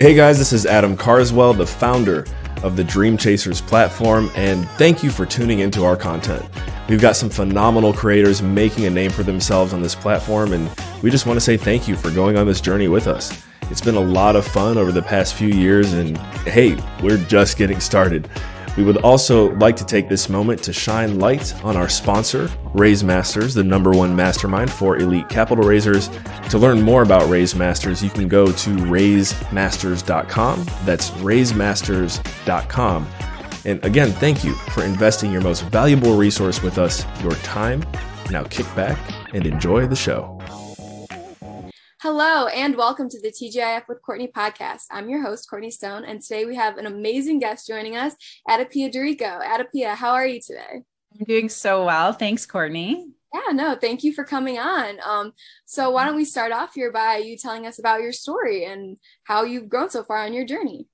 Hey guys, this is Adam Carswell, the founder of the Dream Chasers platform, and thank you for tuning into our content. We've got some phenomenal creators making a name for themselves on this platform, and we just want to say thank you for going on this journey with us. It's been a lot of fun over the past few years, and hey, we're just getting started. We would also like to take this moment to shine light on our sponsor, Raise Masters, the number one mastermind for elite capital raisers. To learn more about Raise Masters, you can go to raisemasters.com. That's raisemasters.com. And again, thank you for investing your most valuable resource with us, your time. Now kick back and enjoy the show. Hello, and welcome to the TGIF with Courtney podcast. I'm your host, Courtney Stone, and today we have an amazing guest joining us, AdaPia d'Errico. AdaPia, how are you today? I'm doing so well. Thanks, Courtney. Yeah, no, thank you for coming on. Um, so why don't we start off here by you telling us about your story and how you've grown so far on your journey?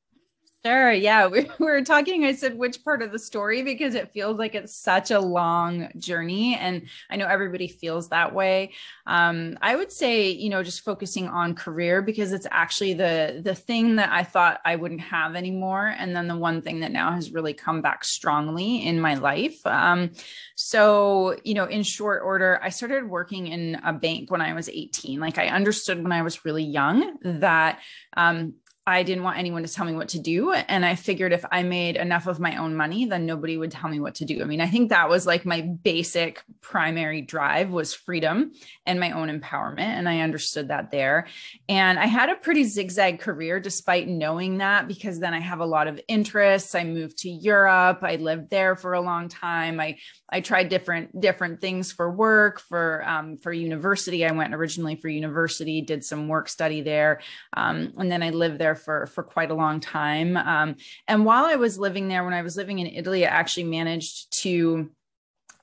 Sure. Yeah. We, we were talking. I said, which part of the story? Because it feels like it's such a long journey. And I know everybody feels that way. Um, I would say, you know, just focusing on career because it's actually the, the thing that I thought I wouldn't have anymore. And then the one thing that now has really come back strongly in my life. Um, so, you know, in short order, I started working in a bank when I was 18. Like I understood when I was really young that, um, I didn't want anyone to tell me what to do. And I figured if I made enough of my own money, then nobody would tell me what to do. I mean, I think that was like my basic primary drive was freedom and my own empowerment. And I understood that there. And I had a pretty zigzag career despite knowing that, because then I have a lot of interests. I moved to Europe. I lived there for a long time. I I tried different different things for work for um, for university. I went originally for university, did some work study there, um, and then I lived there for for quite a long time. Um, and while I was living there, when I was living in Italy, I actually managed to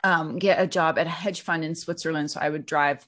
um, get a job at a hedge fund in Switzerland. So I would drive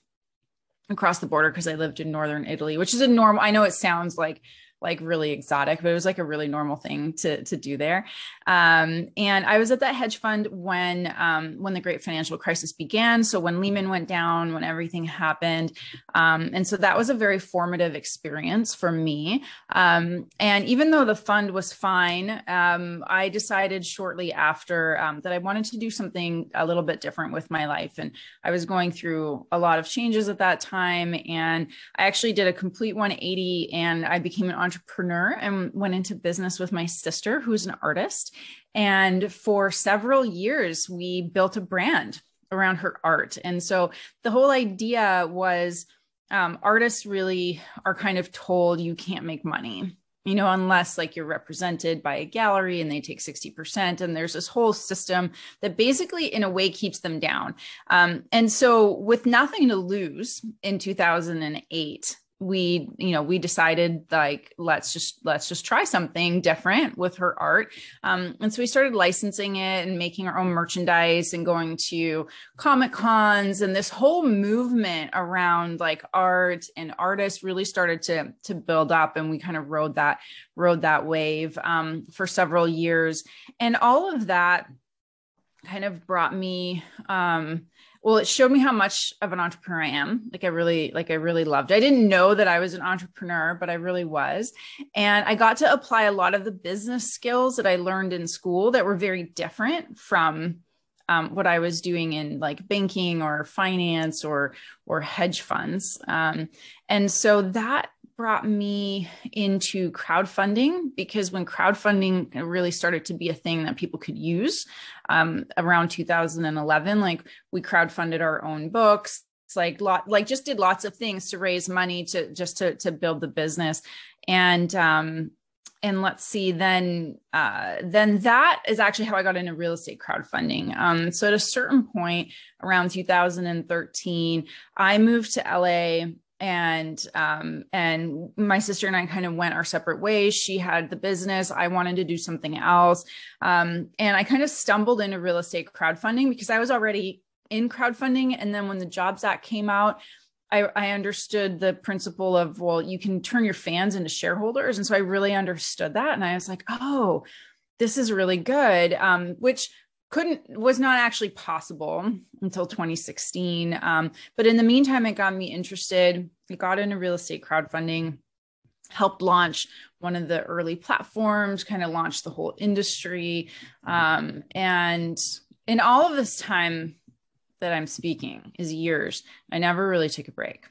across the border because I lived in northern Italy, which is a normal. I know it sounds like like really exotic, but it was like a really normal thing to to do there. Um, and I was at that hedge fund when um, when the great financial crisis began. So when Lehman went down, when everything happened, um, and so that was a very formative experience for me. Um, and even though the fund was fine, um, I decided shortly after um, that I wanted to do something a little bit different with my life. And I was going through a lot of changes at that time, and I actually did a complete 180, and I became an entrepreneur and went into business with my sister, who's an artist. And for several years, we built a brand around her art. And so the whole idea was um, artists really are kind of told you can't make money you know, unless like you're represented by a gallery and they take 60%. And there's this whole system that basically, in a way, keeps them down. Um, and so, with nothing to lose in 2008, we you know we decided like let's just let's just try something different with her art. Um, and so we started licensing it and making our own merchandise and going to comic cons. And this whole movement around like art and artists really started to to build up and we kind of rode that rode that wave um, for several years. And all of that kind of brought me um, well it showed me how much of an entrepreneur i am. Like i really like i really loved i didn't know that i was an entrepreneur but i really was. And i got to apply a lot of the business skills that i learned in school that were very different from um, what i was doing in like banking or finance or or hedge funds. Um, and so that brought me into crowdfunding because when crowdfunding really started to be a thing that people could use um, around 2011 like we crowdfunded our own books like lot like just did lots of things to raise money to just to to build the business. And um and let's see then uh, then that is actually how i got into real estate crowdfunding. Um, so at a certain point around 2013 i moved to la and um and my sister and I kind of went our separate ways. She had the business, I wanted to do something else. Um and I kind of stumbled into real estate crowdfunding because I was already in crowdfunding and then when the Jobs Act came out, I, I understood the principle of well, you can turn your fans into shareholders and so I really understood that and I was like, "Oh, this is really good." Um which couldn't was not actually possible until 2016 um, but in the meantime it got me interested it got into real estate crowdfunding helped launch one of the early platforms, kind of launched the whole industry. Um, and in all of this time that I'm speaking is years, I never really took a break.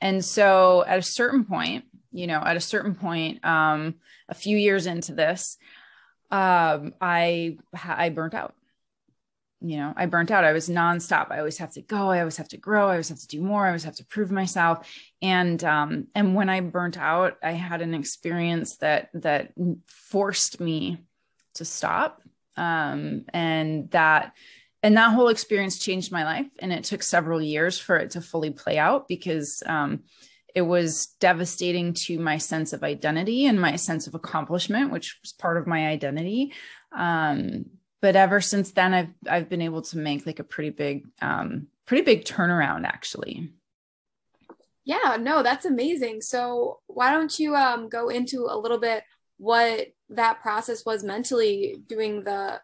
And so at a certain point, you know, at a certain point, um, a few years into this, um, I I burnt out you know, I burnt out. I was nonstop. I always have to go. I always have to grow. I always have to do more. I always have to prove myself. And um, and when I burnt out, I had an experience that that forced me to stop. Um, and that and that whole experience changed my life. And it took several years for it to fully play out because um, it was devastating to my sense of identity and my sense of accomplishment, which was part of my identity. Um, but ever since then i've i've been able to make like a pretty big um pretty big turnaround actually. Yeah no that's amazing. So why don't you um go into a little bit what that process was mentally doing the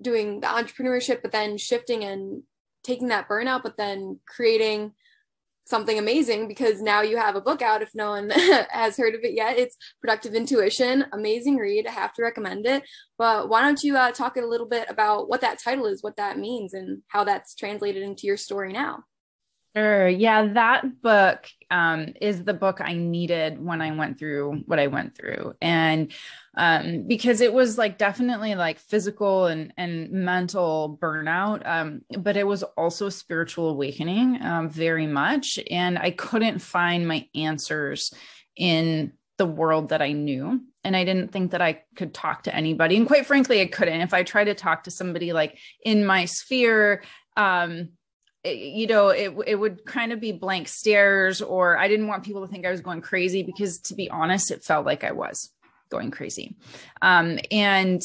doing the entrepreneurship but then shifting and taking that burnout but then creating something amazing because now you have a book out if no one has heard of it yet. It's productive intuition. Amazing read. I have to recommend it. But why don't you uh, talk a little bit about what that title is what that means and how that's translated into your story now Sure. Yeah, that book um, is the book I needed when I went through what I went through, and um, because it was like definitely like physical and and mental burnout, um, but it was also spiritual awakening, um, very much. And I couldn't find my answers in the world that I knew. And I didn't think that I could talk to anybody. And quite frankly, I couldn't. If I tried to talk to somebody like in my sphere, um, you know it it would kind of be blank stares or i didn't want people to think i was going crazy because to be honest it felt like i was going crazy. Um, and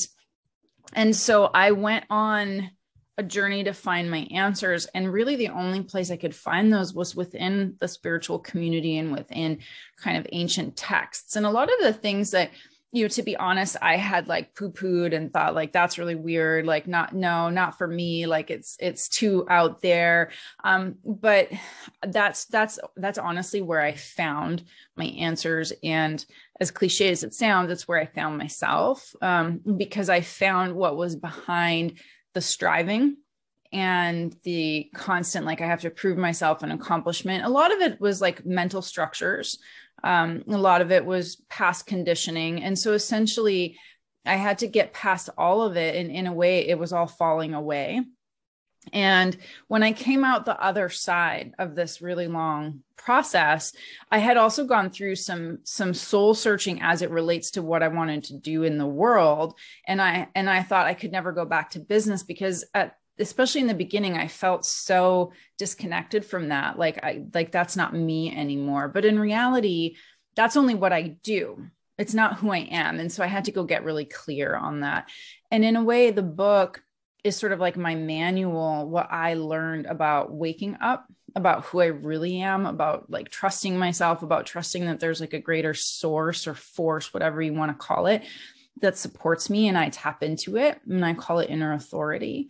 and so i went on a journey to find my answers and really the only place i could find those was within the spiritual community and within kind of ancient texts. And a lot of the things that you know, to be honest, I had like poo pooed and thought like that's really weird. Like, not no, not for me. Like it's it's too out there. Um, but that's that's that's honestly where I found my answers. And as cliche as it sounds, it's where I found myself. Um, because I found what was behind the striving and the constant like i have to prove myself an accomplishment a lot of it was like mental structures um, a lot of it was past conditioning. And so essentially, I had to get past all of it. And in a way, it was all falling away. And when I came out the other side of this really long process, I had also gone through some some soul searching as it relates to what I wanted to do in the world. And I and I thought I could never go back to business because at especially in the beginning i felt so disconnected from that. Like i like that's not me anymore. But in reality that's only what i do. It's not who i am. And so i had to go get really clear on that. And in a way the book is sort of like my manual what i learned about waking up about who i really am about like trusting myself about trusting that there's like a greater source or force whatever you want to call it that supports me and i tap into it and i call it inner authority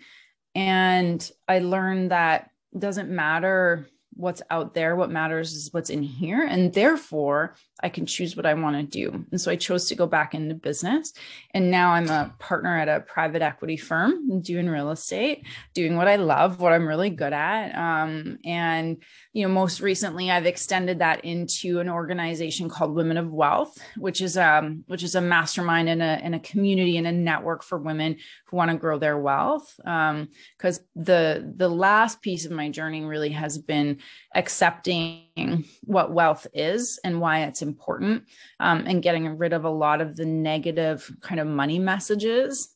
and I learned that doesn't matter what's out there. What matters is what's in here. And therefore, I can choose what I want to do. And so I chose to go back into business. And now I'm a partner at a private equity firm doing real estate, doing what I love, what I'm really good at. Um, and, you know, most recently I've extended that into an organization called Womxn of Wealth, which is um, which is a mastermind and a, in a community and a network for women who want to grow their wealth. Because um, the the last piece of my journey really has been accepting what wealth is and why it's important um, and getting rid of a lot of the negative kind of money messages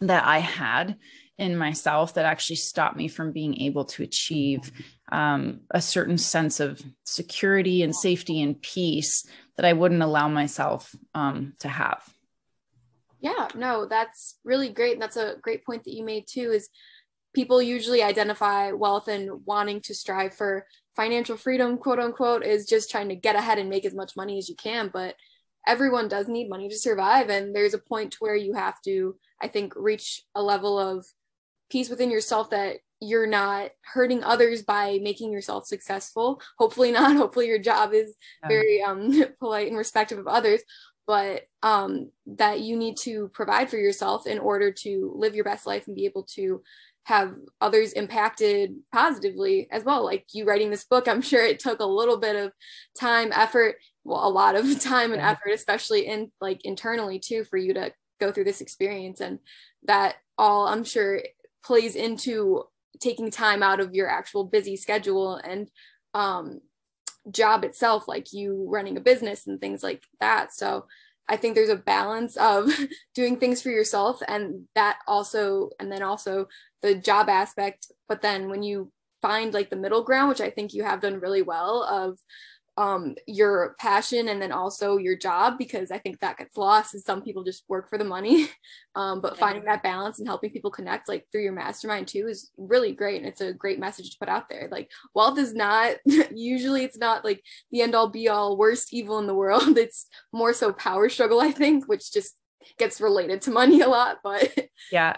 that I had in myself that actually stopped me from being able to achieve um, a certain sense of security and safety and peace that I wouldn't allow myself um, to have. Yeah, no, that's really great. And That's a great point that you made too. Is people usually identify wealth and wanting to strive for financial freedom, quote unquote, is just trying to get ahead and make as much money as you can. But everyone does need money to survive. And there's a point to where you have to, I think, reach a level of peace within yourself that you're not hurting others by making yourself successful hopefully not hopefully your job is very um polite and respectful of others but um that you need to provide for yourself in order to live your best life and be able to have others impacted positively as well. Like you writing this book i'm sure it took a little bit of time effort well a lot of time and effort especially in like internally too for you to go through this experience. And that all i'm sure plays into taking time out of your actual busy schedule and um, job itself, like you running a business and things like that. So I think there's a balance of doing things for yourself and that also, and then also the job aspect. But then when you find like the middle ground, which I think you have done really well, of um, your passion and then also your job because I think that gets lost as some people just work for the money. Um, but finding that balance and helping people connect like through your mastermind too is really great. And it's a great message to put out there. Like wealth is not usually it's not like the end all be all worst evil in the world. It's more so power struggle, I think, which just gets related to money a lot. But yeah.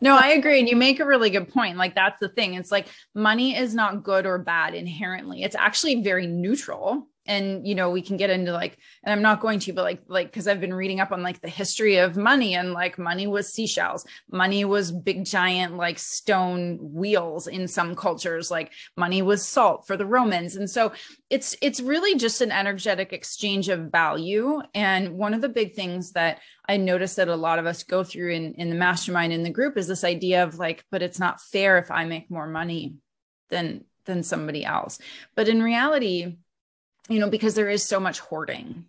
No, I agree. And you make a really good point. Like, that's the thing. It's like money is not good or bad inherently, it's actually very neutral and you know we can get into like and i'm not going to but like like because i've been reading up on like the history of money and like money was seashells. Money was big giant like stone wheels in some cultures. Like money was salt for the romans. And so it's it's really just an energetic exchange of value. And one of the big things that i noticed that a lot of us go through in in the mastermind in the group is this idea of like but it's not fair if i make more money than than somebody else. But in reality you know, because there is so much hoarding.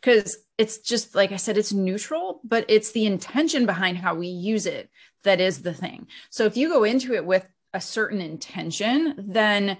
Because it's just like I said, it's neutral, but it's the intention behind how we use it that is the thing. So if you go into it with a certain intention, then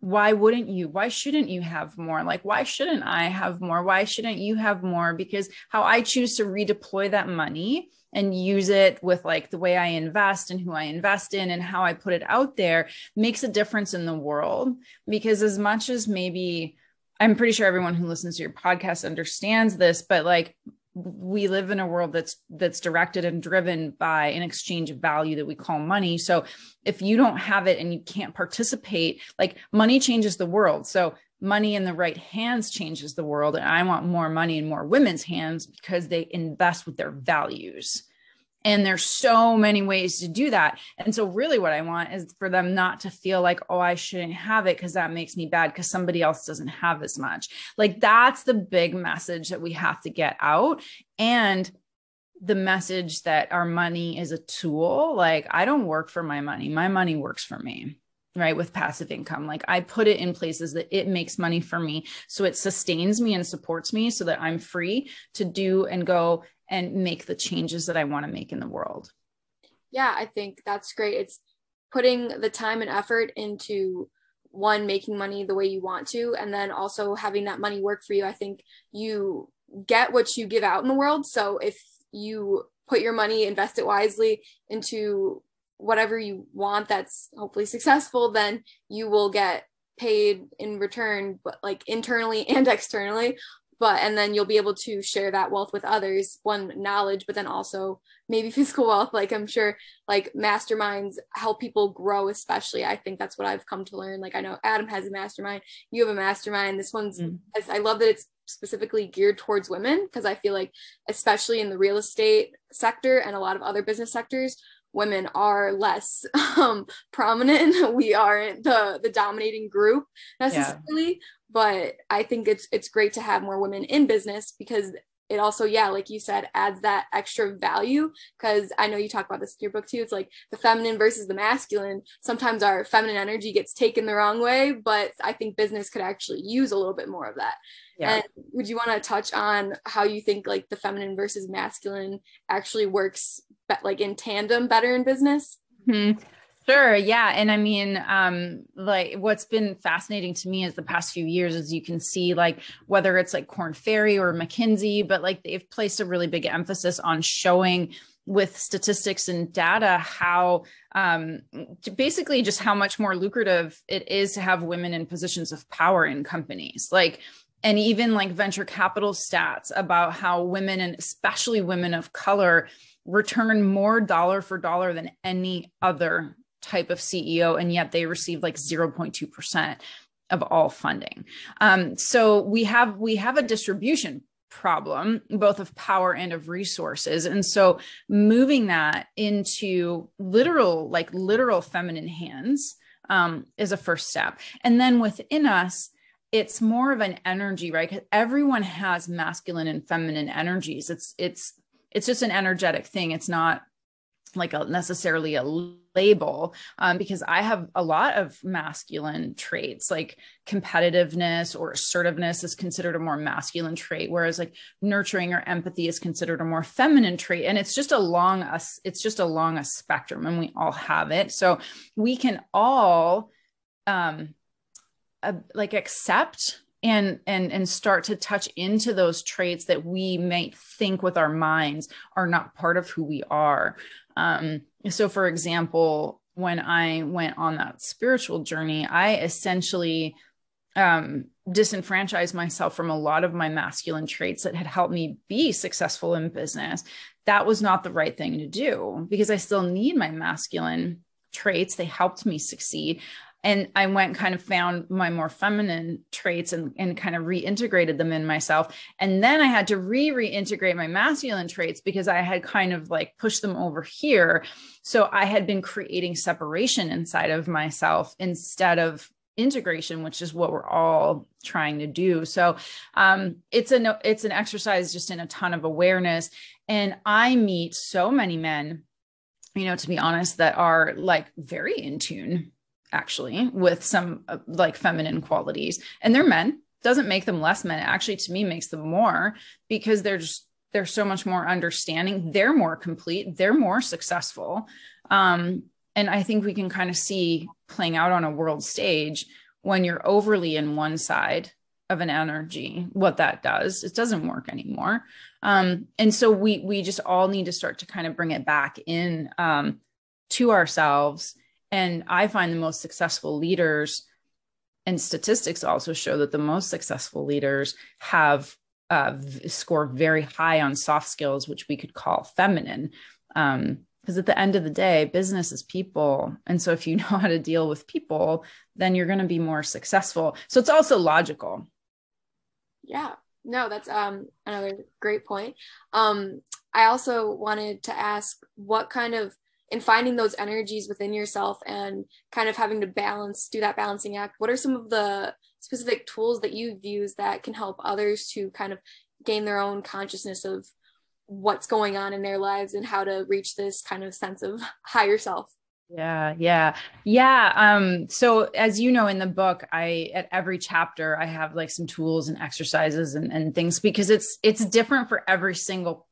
why wouldn't you? Why shouldn't you have more? Like, why shouldn't I have more? Why shouldn't you have more? Because how I choose to redeploy that money and use it with like the way I invest and who I invest in and how I put it out there makes a difference in the world. Because as much as maybe I'm pretty sure everyone who listens to your podcast understands this, but like we live in a world that's that's directed and driven by an exchange of value that we call money. So if you don't have it and you can't participate, like money changes the world. So money in the right hands changes the world and I want more money in more women's hands because they invest with their values. And there's so many ways to do that. And so, really, what I want is for them not to feel like, oh, I shouldn't have it because that makes me bad because somebody else doesn't have as much. Like, that's the big message that we have to get out. And the message that our money is a tool. Like, I don't work for my money, my money works for me right with passive income like i put it in places that it makes money for me so it sustains me and supports me so that i'm free to do and go and make the changes that I want to make in the world. Yeah, I think that's great. It's putting the time and effort into one making money the way you want to and then also having that money work for you. I think you get what you give out in the world. So if you put your money, invest it wisely into whatever you want that's hopefully successful, then you will get paid in return, but like internally and externally but and then you'll be able to share that wealth with others one knowledge but then also maybe physical wealth like i'm sure like masterminds help people grow especially i think that's what i've come to learn like i know adam has a mastermind you have a mastermind this one's mm. i love that it's specifically geared towards women because i feel like especially in the real estate sector and a lot of other business sectors women are less um, prominent. We aren't the the dominating group necessarily, yeah. But I think it's it's great to have more women in business because it also yeah like you said adds that extra value. Because i know you talk about this in your book too. It's like the feminine versus the masculine. Sometimes our feminine energy gets taken the wrong way but i think business could actually use a little bit more of that. Yeah. and would you want to touch on how you think like the feminine versus masculine actually works like in tandem better in business? Mm-hmm. Sure. Yeah. And I mean, um, like what's been fascinating to me is the past few years, as you can see, like whether it's like Korn Ferry or McKinsey, but like they've placed a really big emphasis on showing with statistics and data how um, basically just how much more lucrative it is to have women in positions of power in companies. Like, and even like venture capital stats about how women and especially women of color return more dollar for dollar than any other type of CEO, and yet they receive like 0.2% of all funding. Um, so we have we have a distribution problem both of power and of resources. And so moving that into literal like literal feminine hands um, is a first step. And then within us it's more of an energy right? Because everyone has masculine and feminine energies. It's it's it's just an energetic thing. It's not like a necessarily a label um, because i have a lot of masculine traits like competitiveness or assertiveness is considered a more masculine trait whereas like nurturing or empathy is considered a more feminine trait. And it's just along us it's just along a spectrum and we all have it. So we can all um uh, like accept and and and start to touch into those traits that we might think with our minds are not part of who we are um, so for example when i went on that spiritual journey i essentially um, disenfranchised myself from a lot of my masculine traits that had helped me be successful in business. That was not the right thing to do because i still need my masculine traits. They helped me succeed and I went kind of found my more feminine traits and, and kind of reintegrated them in myself. And then I had to re reintegrate my masculine traits because I had kind of like pushed them over here. So I had been creating separation inside of myself instead of integration which is what we're all trying to do so um, it's an it's an exercise just in a ton of awareness and i meet so many men you know to be honest that are like very in tune actually with some uh, like feminine qualities. And they're men. Doesn't make them less men. It actually to me makes them more because they're just they're so much more understanding. They're more complete. They're more successful. Um, and i think we can kind of see playing out on a world stage when you're overly in one side of an energy what that does. It doesn't work anymore. Um, and so we we just all need to start to kind of bring it back in um, to ourselves and I find the most successful leaders, and statistics also show that the most successful leaders have uh, score very high on soft skills, which we could call feminine. Um, because at the end of the day, business is people. And so if you know how to deal with people, then you're going to be more successful. So it's also logical. Yeah. No, that's um another great point. Um I also wanted to ask what kind of and finding those energies within yourself and kind of having to balance do that balancing act. What are some of the specific tools that you've used that can help others to kind of gain their own consciousness of what's going on in their lives and how to reach this kind of sense of higher self? Yeah yeah. Yeah um so as you know in the book i at every chapter i have like some tools and exercises and, and things because it's it's different for every single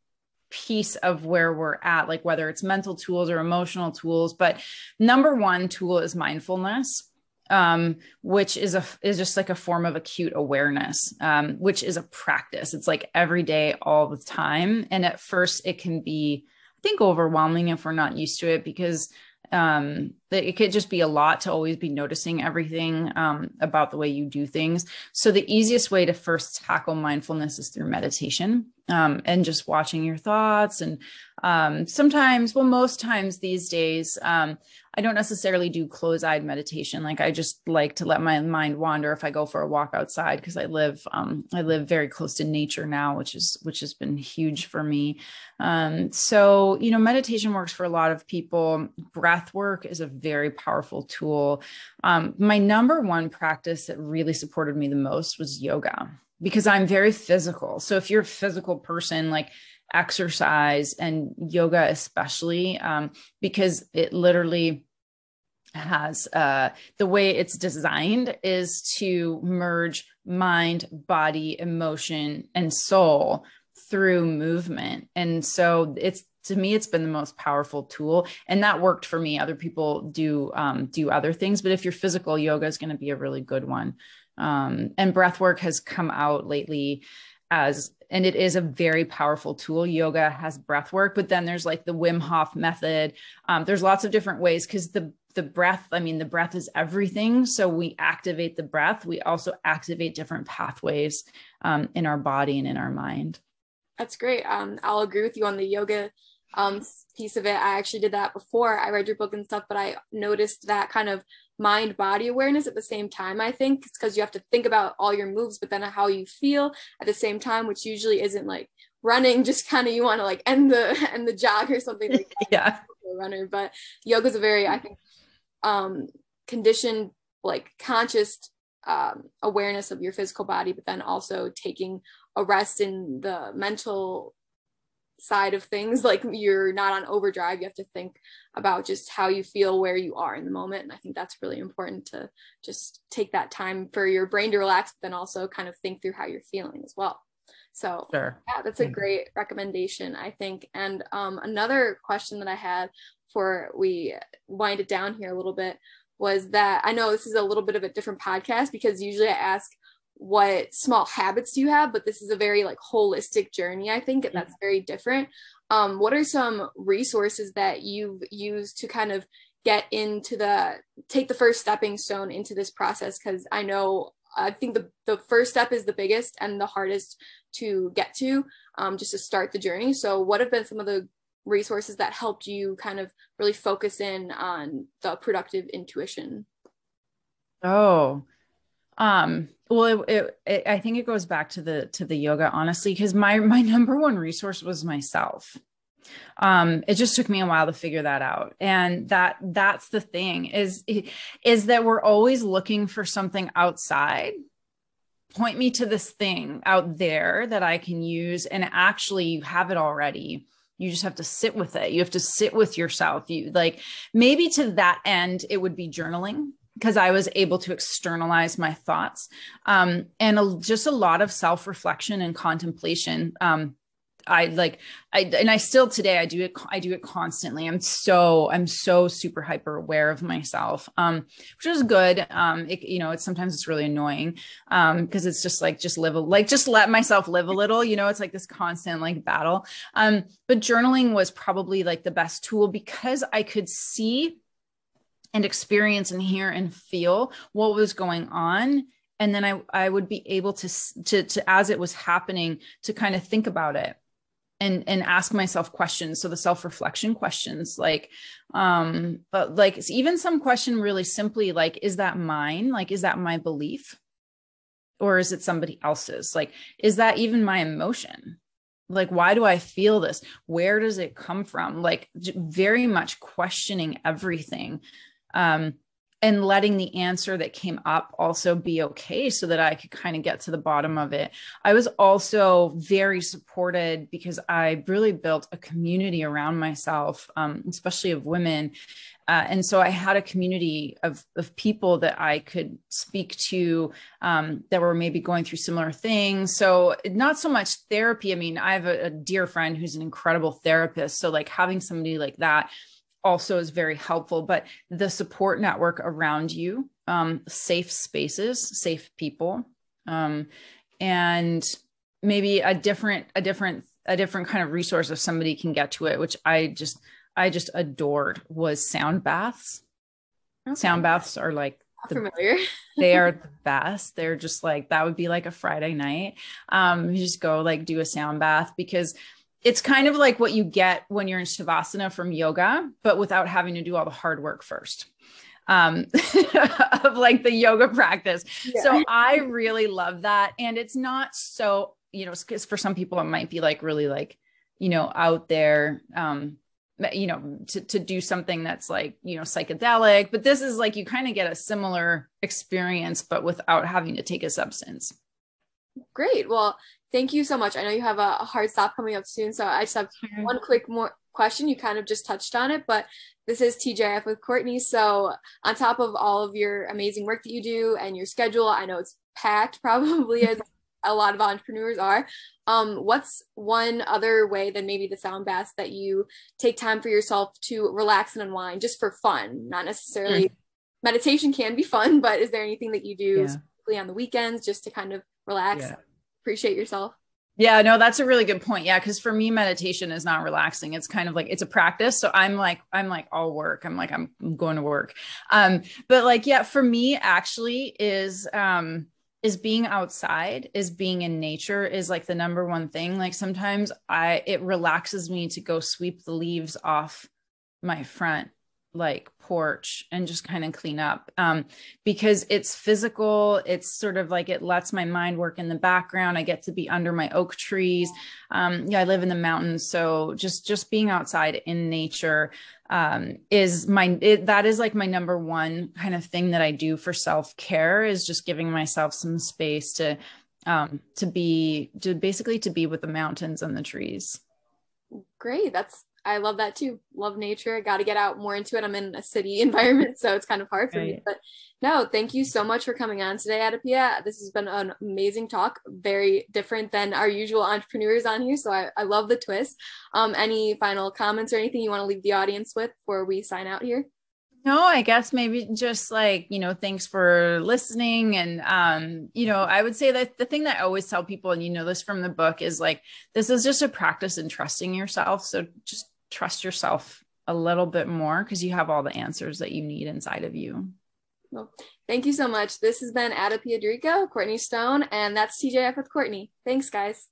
piece of where we're at, like whether it's mental tools or emotional tools. But number one tool is mindfulness. Um, which is a is just like a form of acute awareness, um, which is a practice. It's like every day, all the time. And at first, it can be, I think, overwhelming if we're not used to it because um, it could just be a lot to always be noticing everything um, about the way you do things. So the easiest way to first tackle mindfulness is through meditation um, and just watching your thoughts. And um, sometimes, well, most times these days, um, I don't necessarily do close eyed meditation. Like I just like to let my mind wander if I go for a walk outside because I live um, I live very close to nature now, which is which has been huge for me. Um, so you know, meditation works for a lot of people. Breath work is a very powerful tool. Um, my number one practice that really supported me the most was yoga because I'm very physical. So if you're a physical person, like exercise and yoga, especially, um, because it literally has uh, the way it's designed is to merge mind, body, emotion, and soul through movement. And so it's to me it's been the most powerful tool and that worked for me. Other people do um, do other things but if your physical yoga is going to be a really good one. Um, and breath work has come out lately as and it is a very powerful tool. Yoga has breath work but then there's like the wim hof method. Um, there's lots of different ways because the the breath i mean the breath is everything so we activate the breath. We also activate different pathways um, in our body and in our mind. That's great. Um, i'll agree with you on the yoga um, piece of it. I actually did that before I read your book and stuff, but I noticed that kind of mind body awareness at the same time. I think it's because you have to think about all your moves, but then how you feel at the same time, which usually isn't like running, just kind of you want to like end the end the jog or something like that. yeah. Runner, but yoga is a very, I think, um, conditioned, like conscious um, awareness of your physical body, but then also taking a rest in the mental side of things like you're not on overdrive you have to think about just how you feel where you are in the moment and i think that's really important to just take that time for your brain to relax but then also kind of think through how you're feeling as well. So sure. yeah that's a great recommendation i think. And um, another question that i had for we wind it down here a little bit was that i know this is a little bit of a different podcast because usually i ask what small habits do you have but this is a very like holistic journey i think mm-hmm. that's very different. Um, what are some resources that you've used to kind of get into the take the first stepping stone into this process? Because i know i think the, the first step is the biggest and the hardest to get to um, just to start the journey. So what have been some of the resources that helped you kind of really focus in on the productive intuition? Oh um well it, it, i think it goes back to the to the yoga honestly because my my number one resource was myself. Um it just took me a while to figure that out. And that that's the thing is is that we're always looking for something outside. Point me to this thing out there that i can use and actually you have it already. You just have to sit with it. You have to sit with yourself. You like maybe to that end it would be journaling because I was able to externalize my thoughts um, and a, just a lot of self reflection and contemplation. Um, I like, I and I still today I do it. I do it constantly. I'm so I'm so super hyper aware of myself, um, which is good. Um, it, you know, it's sometimes it's really annoying um, because it's just like just live like just let myself live a little. You know, it's like this constant like battle. Um, but journaling was probably like the best tool because I could see and experience and hear and feel what was going on. And then i i would be able to to, to as it was happening to kind of think about it and and ask myself questions. So the self reflection questions like um but like even some question really simply like is that mine? Like is that my belief? Or is it somebody else's? Like is that even my emotion? Like why do i feel this? Where does it come from? Like very much questioning everything um, and letting the answer that came up also be okay so that I could kind of get to the bottom of it. I was also very supported because I really built a community around myself, um, especially of women. Uh, and so I had a community of, of people that I could speak to um, that were maybe going through similar things. So, not so much therapy. I mean, I have a, a dear friend who's an incredible therapist. So, like having somebody like that also is very helpful but the support network around you um, safe spaces safe people um, and maybe a different a different a different kind of resource if somebody can get to it which i just i just adored was sound baths. Okay. sound baths are like the, familiar. They are the best. They're just like that would be like a friday night. Um you just go like do a sound bath because it's kind of like what you get when you're in shavasana from yoga, but without having to do all the hard work first um of like the yoga practice. Yeah. So I really love that. And it's not so, you know, because for some people it might be like really like, you know, out there, um, you know, to, to do something that's like, you know, psychedelic, but this is like you kind of get a similar experience, but without having to take a substance. Great. Well, thank you so much. I know you have a, a hard stop coming up soon, so I just have sure. one quick more question. You kind of just touched on it, but this is TGIF with Courtney. So, on top of all of your amazing work that you do and your schedule, I know it's packed, probably as a lot of entrepreneurs are. Um, what's one other way than maybe the sound baths that you take time for yourself to relax and unwind just for fun? Not necessarily mm. meditation can be fun, but is there anything that you do yeah. on the weekends just to kind of relax? Yeah appreciate yourself. Yeah, no, that's a really good point. Yeah, because for me, meditation is not relaxing. It's kind of like it's a practice. So I'm like, I'm like all work. I'm like, I'm going to work. Um, but like, yeah, for me, actually, is um is being outside is being in nature is like the number one thing like sometimes i it relaxes me to go sweep the leaves off my front like porch and just kind of clean up um, because it's physical it's sort of like it lets my mind work in the background i get to be under my oak trees. Um, yeah i live in the mountains so just just being outside in nature um, is my it, that is like my number one kind of thing that i do for self-care is just giving myself some space to um, to be to basically to be with the mountains and the trees. Great that's I love that too. Love nature. Got to get out more into it. I'm in a city environment, so it's kind of hard for right. me. But no, thank you so much for coming on today, AdaPia. This has been an amazing talk. Very different than our usual entrepreneurs on here. So I, I love the twist. Um, any final comments or anything you want to leave the audience with before we sign out here? No, I guess maybe just like, you know, thanks for listening. And, um, you know, I would say that the thing that I always tell people, and you know this from the book, is like, this is just a practice in trusting yourself. So just trust yourself a little bit more because you have all the answers that you need inside of you. Well, thank you so much. This has been AdaPia d'Errico, Courtney Stone, and that's TGIF with Courtney. Thanks, guys.